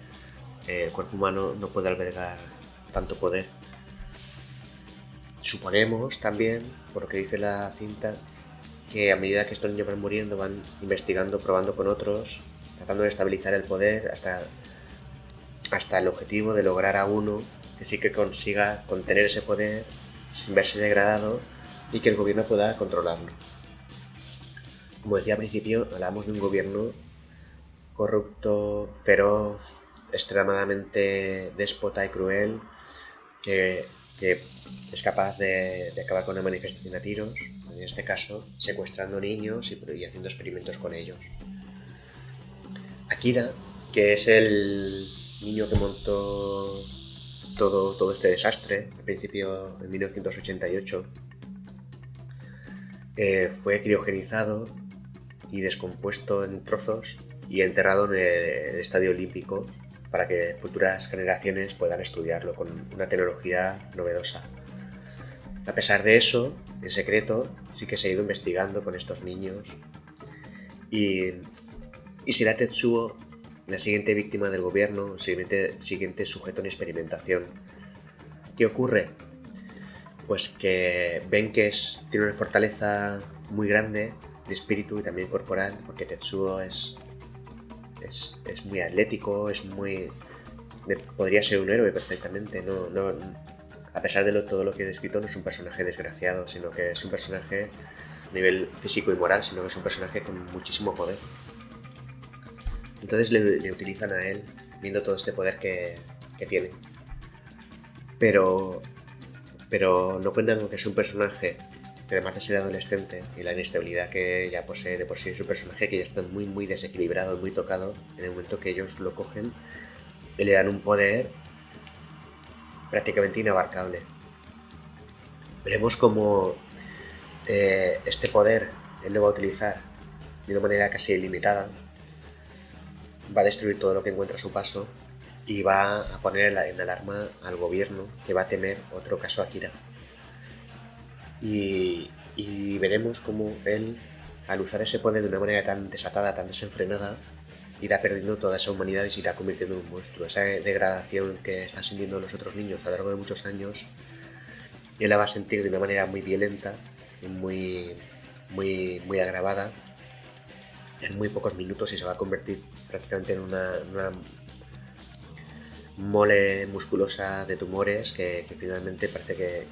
eh, el cuerpo humano no puede albergar tanto poder. Suponemos también, por lo que dice la cinta, que a medida que estos niños van muriendo van investigando, probando con otros, tratando de estabilizar el poder hasta, hasta el objetivo de lograr a uno que sí que consiga contener ese poder sin verse degradado y que el gobierno pueda controlarlo. Como decía al principio, hablamos de un gobierno corrupto, feroz, extremadamente déspota y cruel, que, es capaz de, acabar con una manifestación a tiros, en este caso secuestrando niños y, haciendo experimentos con ellos. Akira, que es el niño que montó todo, este desastre, al principio en 1988, eh, fue criogenizado y descompuesto en trozos y enterrado en el Estadio Olímpico para que futuras generaciones puedan estudiarlo con una tecnología novedosa. A pesar de eso, en secreto, sí que se ha ido investigando con estos niños y, y será Tetsuo la siguiente víctima del gobierno, el siguiente, siguiente sujeto en experimentación. ¿Qué ocurre? Pues que ven que es, tiene una fortaleza muy grande de espíritu y también corporal, porque Tetsuo es es, muy atlético, es muy... podría ser un héroe perfectamente, no, no, a pesar de todo lo que he descrito, no es un personaje desgraciado, sino que es un personaje a nivel físico y moral, sino que es un personaje con muchísimo poder. Entonces le, utilizan a él, viendo todo este poder que, que, tiene. Pero, pero no cuentan con que es un personaje que además de ser adolescente y la inestabilidad que ya posee de por sí su personaje, que ya está muy, muy desequilibrado, muy tocado, en el momento que ellos lo cogen y le dan un poder prácticamente inabarcable. Veremos cómo eh, este poder él lo va a utilizar de una manera casi ilimitada, va a destruir todo lo que encuentra a su paso y va a poner en alarma al gobierno que va a temer otro caso Akira. Y, veremos cómo él, al usar ese poder de una manera tan desatada, tan desenfrenada, irá perdiendo toda esa humanidad y se irá convirtiendo en un monstruo. Esa degradación que están sintiendo los otros niños a lo largo de muchos años, él la va a sentir de una manera muy violenta y muy, muy, muy agravada en muy pocos minutos y se va a convertir prácticamente en una, mole musculosa de tumores que finalmente parece que,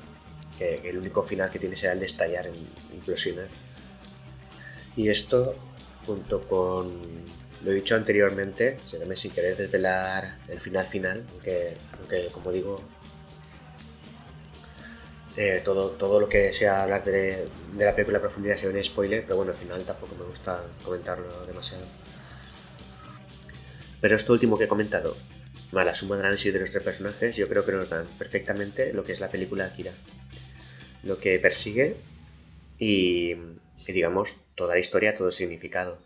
que, el único final que tiene será el de estallar, en implosionar. Y esto, junto con lo he dicho anteriormente, se sin querer desvelar el final final, aunque, como digo, eh, todo, todo lo que sea hablar de, la película a profundidad sea un spoiler, pero bueno, al final tampoco me gusta comentarlo demasiado. Pero esto último que he comentado, la suma de análisis de nuestros personajes, yo creo que nos dan perfectamente lo que es la película Akira lo que persigue y, digamos, toda la historia, todo el significado.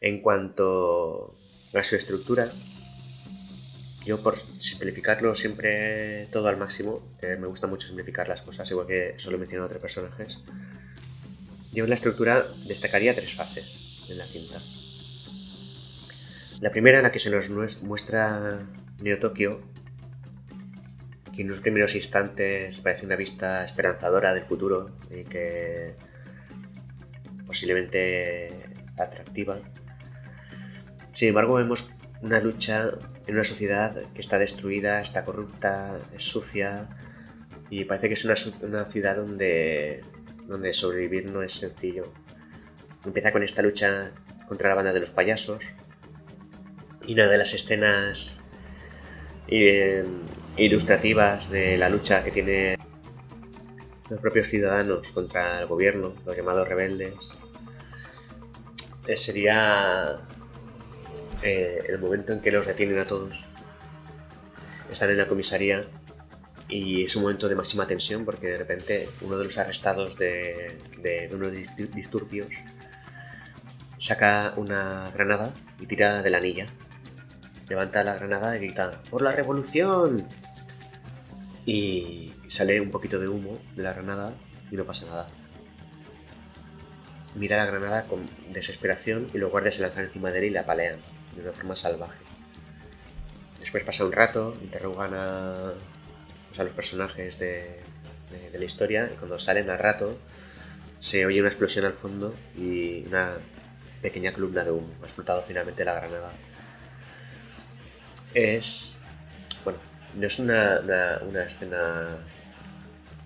En cuanto a su estructura, yo por simplificarlo siempre todo al máximo, me gusta mucho simplificar las cosas, igual que solo he mencionado otros personajes, yo en la estructura destacaría tres fases en la cinta. La primera en la que se nos muestra Neo Tokio, que en los primeros instantes parece una vista esperanzadora del futuro y que posiblemente atractiva. Sin embargo, vemos una lucha en una sociedad que está destruida, está corrupta, es sucia y parece que es una, una ciudad donde, donde sobrevivir no es sencillo. Empieza con esta lucha contra la banda de los payasos y una de las escenas eh, ilustrativas de la lucha que tiene los propios ciudadanos contra el gobierno, los llamados rebeldes, eh, sería eh, el momento en que los detienen a todos. Están en la comisaría y es un momento de máxima tensión porque de repente uno de los arrestados de, de, de unos disturbios saca una granada y tira de la anilla. Levanta la granada y grita ¡Por la revolución! Y sale un poquito de humo de la granada y no pasa nada. Mira la granada con desesperación y los guardias se lanzan encima de él y la palean de una forma salvaje. Después pasa un rato, interrogan a, pues, a los personajes de, de, la historia y cuando salen al rato se oye una explosión al fondo y una pequeña columna de humo. Ha explotado finalmente la granada. Es... Bueno, no es una, una, escena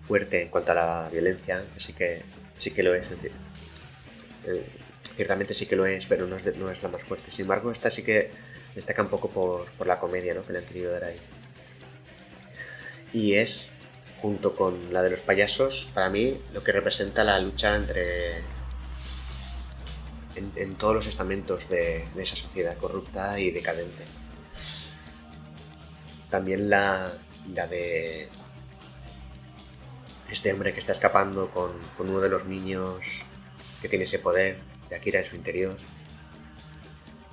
fuerte en cuanto a la violencia, sí que, sí que lo es. es decir, eh, ciertamente sí que lo es, pero no es, no es la más fuerte. Sin embargo, esta sí que destaca un poco por, por la comedia ¿no? que le han querido dar ahí. Y es, junto con la de los payasos, para mí lo que representa la lucha entre. en, todos los estamentos de, esa sociedad corrupta y decadente. También la, la de este hombre que está escapando con, con uno de los niños que tiene ese poder de Akira en su interior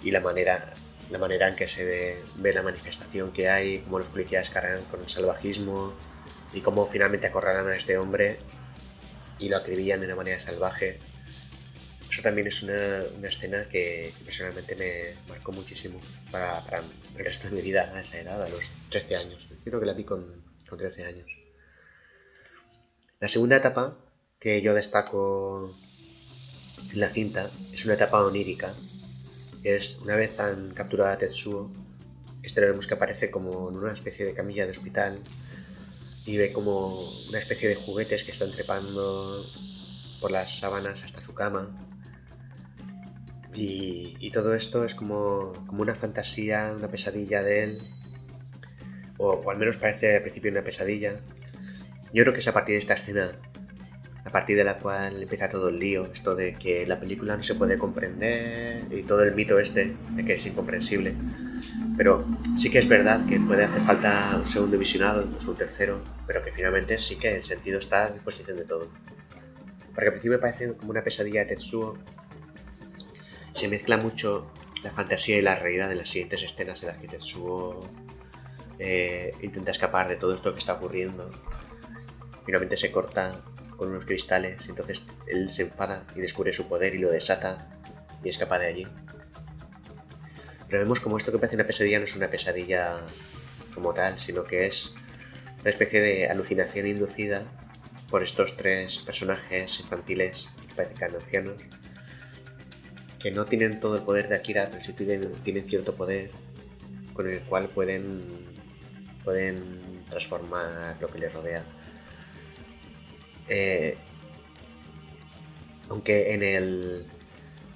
y la manera, la manera en que se ve, la manifestación que hay, cómo los policías cargan con el salvajismo y cómo finalmente acorralan a este hombre y lo acribillan de una manera salvaje. Eso también es una, una escena que personalmente me marcó muchísimo para, el resto de mi vida a esa edad, a los 13 años. Creo que la vi con, con 13 años. La segunda etapa que yo destaco en la cinta es una etapa onírica. Es una vez han capturado a Tetsuo, este lo vemos que aparece como en una especie de camilla de hospital y ve como una especie de juguetes que están trepando por las sábanas hasta su cama. Y, todo esto es como, como, una fantasía, una pesadilla de él, o, o al menos parece al principio una pesadilla. Yo creo que es a partir de esta escena a partir de la cual empieza todo el lío, esto de que la película no se puede comprender y todo el mito este de que es incomprensible. Pero sí que es verdad que puede hacer falta un segundo visionado, incluso un tercero, pero que finalmente sí que el sentido está a disposición de todo. Porque al principio me parece como una pesadilla de Tetsuo. Se mezcla mucho la fantasía y la realidad en las siguientes escenas en las que Tetsuo eh, intenta escapar de todo esto que está ocurriendo. Finalmente se corta con unos cristales, entonces él se enfada y descubre su poder y lo desata y escapa de allí. Pero vemos como esto que parece una pesadilla no es una pesadilla como tal, sino que es una especie de alucinación inducida por estos tres personajes infantiles que parecen ancianos, que no tienen todo el poder de Akira, pero sí tienen, tienen cierto poder con el cual pueden, pueden transformar lo que les rodea. Eh, aunque en el,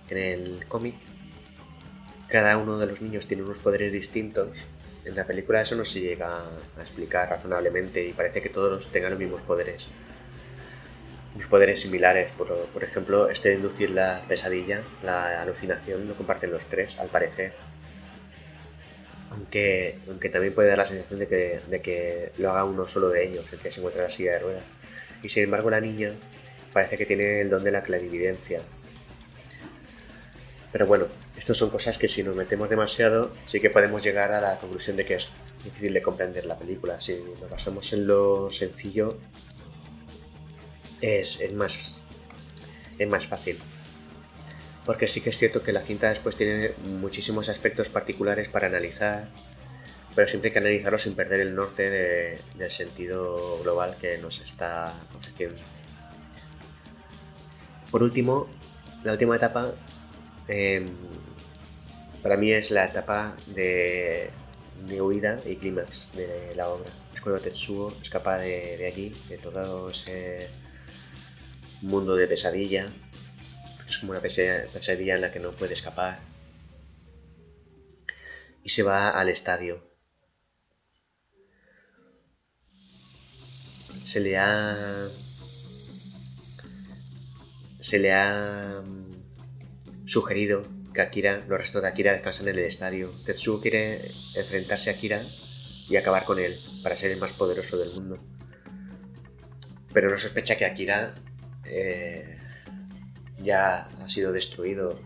en el cómic cada uno de los niños tiene unos poderes distintos, en la película eso no se llega a explicar razonablemente y parece que todos tengan los mismos poderes. Unos poderes similares, por, por ejemplo, este de inducir la pesadilla, la alucinación, lo comparten los tres, al parecer. Aunque, aunque también puede dar la sensación de que, de que lo haga uno solo de ellos, el que se encuentra en la silla de ruedas y sin embargo la niña parece que tiene el don de la clarividencia. Pero bueno, estas son cosas que si nos metemos demasiado sí que podemos llegar a la conclusión de que es difícil de comprender la película. Si nos basamos en lo sencillo es, es más, es más fácil. Porque sí que es cierto que la cinta después tiene muchísimos aspectos particulares para analizar pero siempre hay que analizarlo sin perder el norte del sentido global que nos está ofreciendo. Por último, la última etapa em, para mí es la etapa de, huida y clímax de la obra. Es cuando Tetsuo escapa de, de allí, de todo ese mundo de pesadilla. Es como una pesadilla en la que no puede escapar. Y se va al estadio. Se le ha se le ha mm, sugerido que Akira, los restos de Akira descansan en el estadio. Tetsuo quiere enfrentarse a Akira y acabar con él para ser el más poderoso del mundo. Pero no sospecha que Akira eh, ya ha sido destruido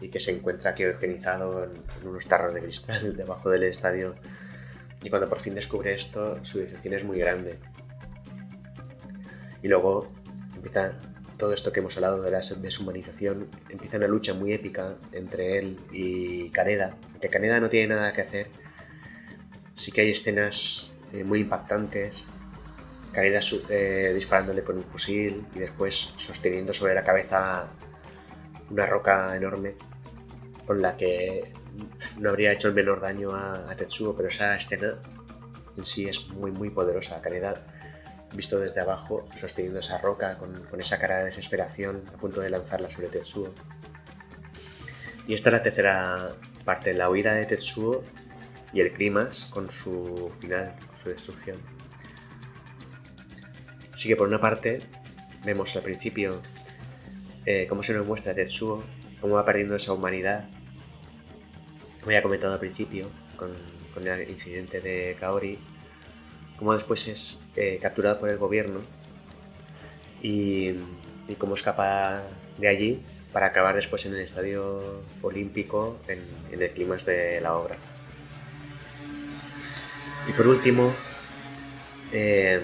y que se encuentra aquí organizado en, en, unos tarros de cristal debajo del estadio. Y cuando por fin descubre esto, su decepción es muy grande. Y luego empieza todo esto que hemos hablado de la deshumanización, empieza una lucha muy épica entre él y Kaneda, que Kaneda no tiene nada que hacer. Sí que hay escenas eh, muy impactantes. Kaneda eh, disparándole con un fusil y después sosteniendo sobre la cabeza una roca enorme con la que no habría hecho el menor daño a, Tetsuo, pero esa escena en sí es muy muy poderosa. Kaneda visto desde abajo, sosteniendo esa roca con, esa cara de desesperación, a punto de lanzarla sobre Tetsuo. Y esta es la tercera parte, la huida de Tetsuo y el clímax con su final, su destrucción. Así que por una parte vemos al principio eh, cómo se nos muestra Tetsuo, cómo va perdiendo esa humanidad, como ya he comentado al principio, con, el incidente de Kaori, cómo después es eh, capturado por el gobierno y, y, cómo escapa de allí para acabar después en el estadio olímpico en, el clima de la obra. Y por último, eh,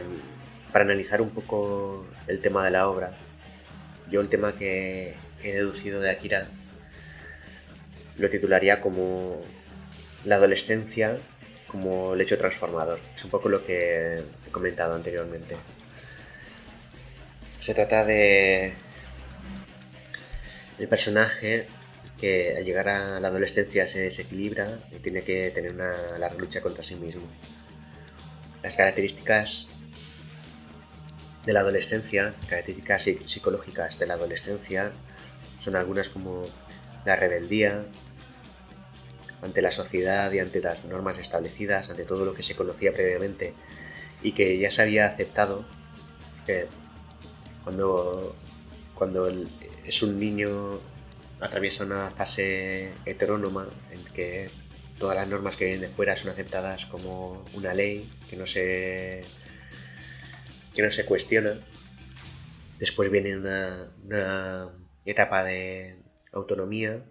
para analizar un poco el tema de la obra, yo el tema que he deducido de Akira lo titularía como la adolescencia como el hecho transformador. Es un poco lo que he comentado anteriormente. Se trata de el personaje que al llegar a la adolescencia se desequilibra y tiene que tener una larga lucha contra sí mismo. Las características de la adolescencia, características psicológicas de la adolescencia, son algunas como la rebeldía, ante la sociedad y ante las normas establecidas, ante todo lo que se conocía previamente y que ya se había aceptado cuando, cuando es un niño atraviesa una fase heterónoma en que todas las normas que vienen de fuera son aceptadas como una ley que no se que no se cuestiona. Después viene una, etapa de autonomía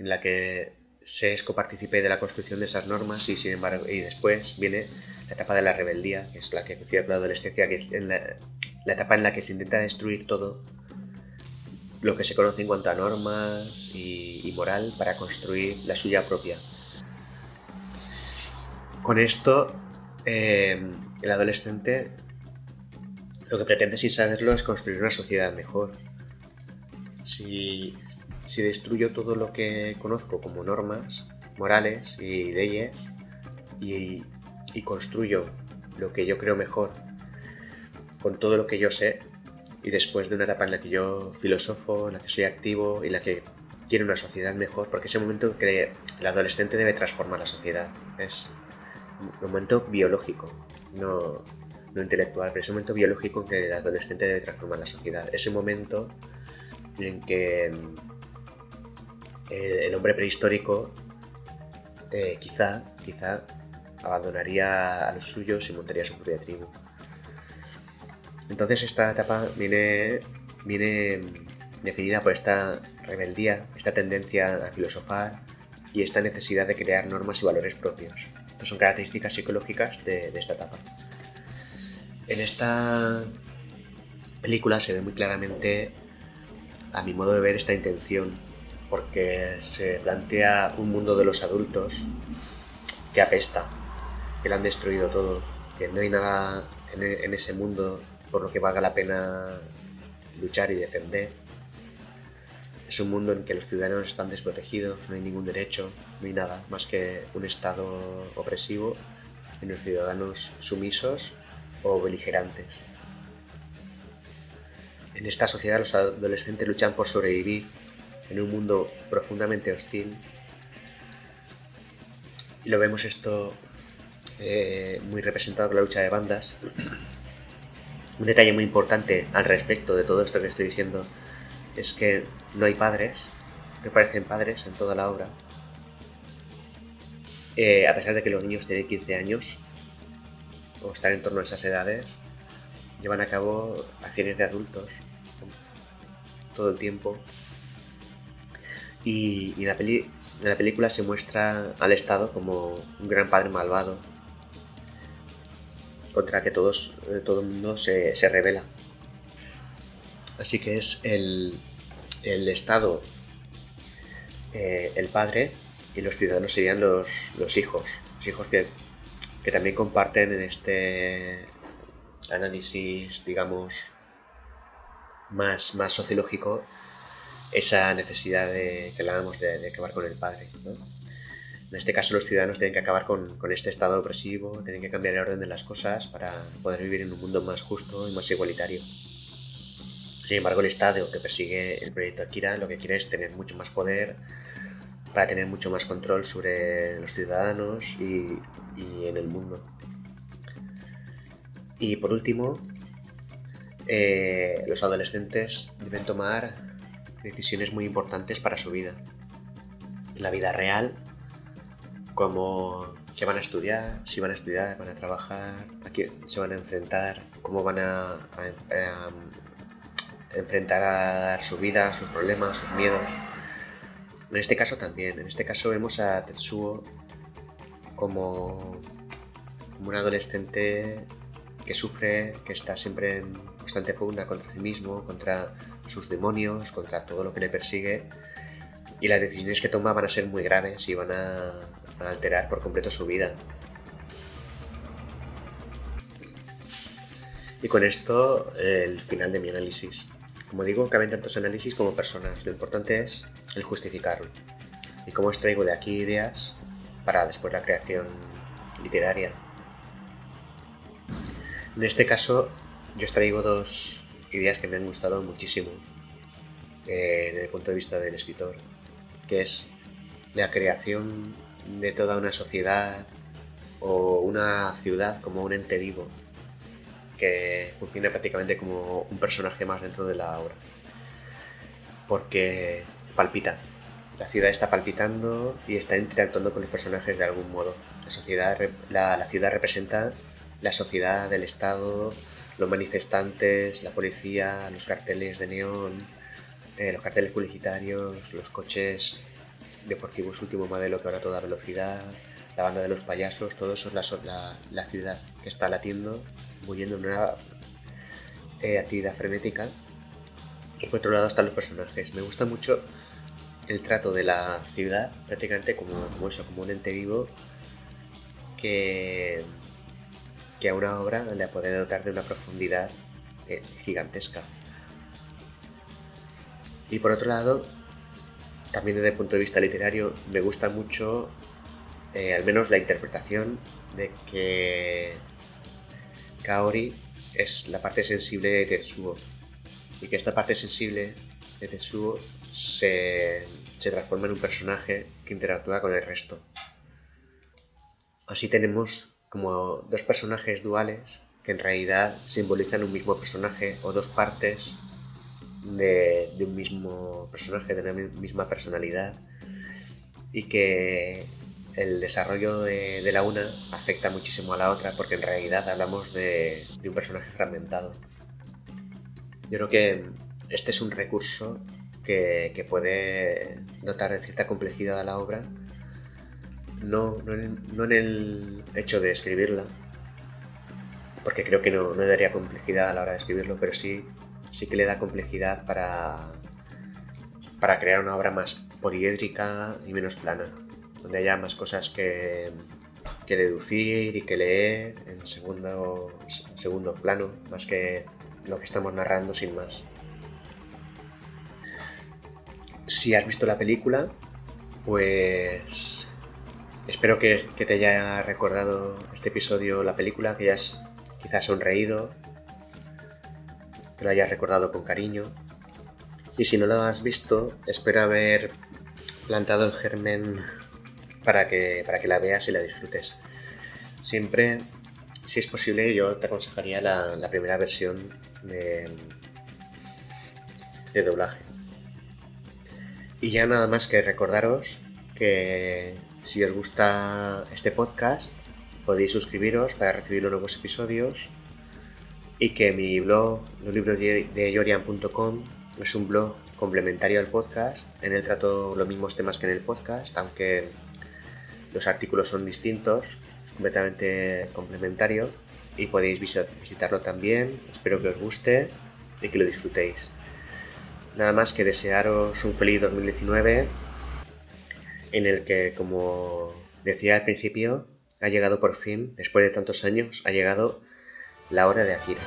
en la que se es copartícipe de la construcción de esas normas y sin embargo y después viene la etapa de la rebeldía que es la que decía la adolescencia que es la, etapa en la que se intenta destruir todo lo que se conoce en cuanto a normas y, moral para construir la suya propia. Con esto eh, el adolescente lo que pretende sin saberlo es construir una sociedad mejor. Si si destruyo todo lo que conozco como normas morales y leyes y, construyo lo que yo creo mejor con todo lo que yo sé y después de una etapa en la que yo filosofo, en la que soy activo y en la que quiero una sociedad mejor, porque ese momento en que el adolescente debe transformar la sociedad es un momento biológico, no, no intelectual, pero es un momento biológico en que el adolescente debe transformar la sociedad. Ese momento en que el, hombre prehistórico eh, quizá, quizá abandonaría a los suyos y montaría su propia tribu. Entonces esta etapa viene, viene definida por esta rebeldía, esta tendencia a filosofar y esta necesidad de crear normas y valores propios. Estas son características psicológicas de, de esta etapa. En esta película se ve muy claramente, a mi modo de ver, esta intención porque se plantea un mundo de los adultos que apesta. que lo han destruido todo, que no hay nada en, e, en ese mundo por lo que valga la pena luchar y defender. Es un mundo en que los ciudadanos están desprotegidos, no hay ningún derecho, no hay nada más que un Estado opresivo y los ciudadanos sumisos o beligerantes. En esta sociedad los adolescentes luchan por sobrevivir en un mundo profundamente hostil. Y lo vemos esto eh, muy representado con la lucha de bandas. Un detalle muy importante al respecto de todo esto que estoy diciendo es que no hay padres, que parecen padres en toda la obra. Eh, a pesar de que los niños tienen 15 años, o están en torno a esas edades, llevan a cabo acciones de adultos todo el tiempo. Y, la en la película se muestra al Estado como un gran padre malvado, contra que todos, eh, todo el mundo se, se revela. Así que es el, el Estado, eh, el padre, y los ciudadanos serían los, los hijos. Los hijos que que también comparten en este análisis, digamos, más, más sociológico, esa necesidad de, que hablábamos de, de, acabar con el padre. En este caso los ciudadanos tienen que acabar con, con, este estado opresivo, tienen que cambiar el orden de las cosas para poder vivir en un mundo más justo y más igualitario. Sin embargo, el Estado que persigue el proyecto Akira lo que quiere es tener mucho más poder, para tener mucho más control sobre los ciudadanos y, en el mundo. Y por último, eh, los adolescentes deben tomar decisiones muy importantes para su vida. La vida real, como qué van a estudiar, si van a estudiar, van a trabajar, a quién se van a enfrentar, cómo van a, a enfrentar a su vida, sus problemas, sus miedos. En este caso también, en este caso vemos a Tetsuo como, un adolescente que sufre, que está siempre en constante pugna contra sí mismo, contra sus demonios, contra todo lo que le persigue. Y las decisiones que toma van a ser muy graves y van a alterar por completo su vida. Y con esto el final de mi análisis. Como digo, caben tantos análisis como personas. Lo importante es el justificarlo. Y cómo extraigo de aquí ideas para después la creación literaria. En este caso, yo extraigo dos ideas que me han gustado muchísimo eh, desde el punto de vista del escritor, que es la creación de toda una sociedad o una ciudad como un ente vivo que funciona prácticamente como un personaje más dentro de la obra. Porque palpita. La ciudad está palpitando y está interactuando con los personajes de algún modo. La, sociedad, la, ciudad representa la sociedad del Estado, los manifestantes, la policía, los carteles de neón, eh, los carteles publicitarios, los coches deportivos último modelo que van a toda velocidad, la banda de los payasos, todo eso es la, la ciudad que está latiendo bulliendo en una eh, actividad frenética. Y por otro lado están los personajes. Me gusta mucho el trato de la ciudad, prácticamente como, como eso, como un ente vivo que, que a una obra le puede dotar de una profundidad eh, gigantesca. Y por otro lado, también desde el punto de vista literario, me gusta mucho, eh, al menos la interpretación de que Kaori es la parte sensible de Tetsuo y que esta parte sensible de Tetsuo se, se transforma en un personaje que interactúa con el resto. Así tenemos como dos personajes duales que en realidad simbolizan un mismo personaje o dos partes de, de, un mismo personaje, de una misma personalidad y que el desarrollo de, la una afecta muchísimo a la otra porque en realidad hablamos de, un personaje fragmentado. Yo creo que este es un recurso que, puede dotar de cierta complejidad a la obra, no, en, el hecho de escribirla, porque creo que no, no, daría complejidad a la hora de escribirlo, pero sí, sí que le da complejidad para, para crear una obra más poliédrica y menos plana donde haya más cosas que, que deducir y que leer en segundo, segundo plano, más que lo que estamos narrando sin más. Si has visto la película, pues espero que, te haya recordado este episodio la película, que hayas quizás sonreído, que lo hayas recordado con cariño. Y si no lo has visto, espero haber plantado el germen para que, para que la veas y la disfrutes. Siempre, si es posible, yo te aconsejaría la, primera versión de, doblaje. Y ya nada más que recordaros que si os gusta este podcast, podéis suscribiros para recibir los nuevos episodios y que mi blog, los libros de yorian.com, es un blog complementario al podcast. En él trato los mismos temas que en el podcast, aunque los artículos son distintos, es completamente complementario y podéis visitarlo también. Espero que os guste y que lo disfrutéis. Nada más que desearos un feliz 2019 en el que, como decía al principio, ha llegado por fin, después de tantos años, ha llegado la hora de Akira.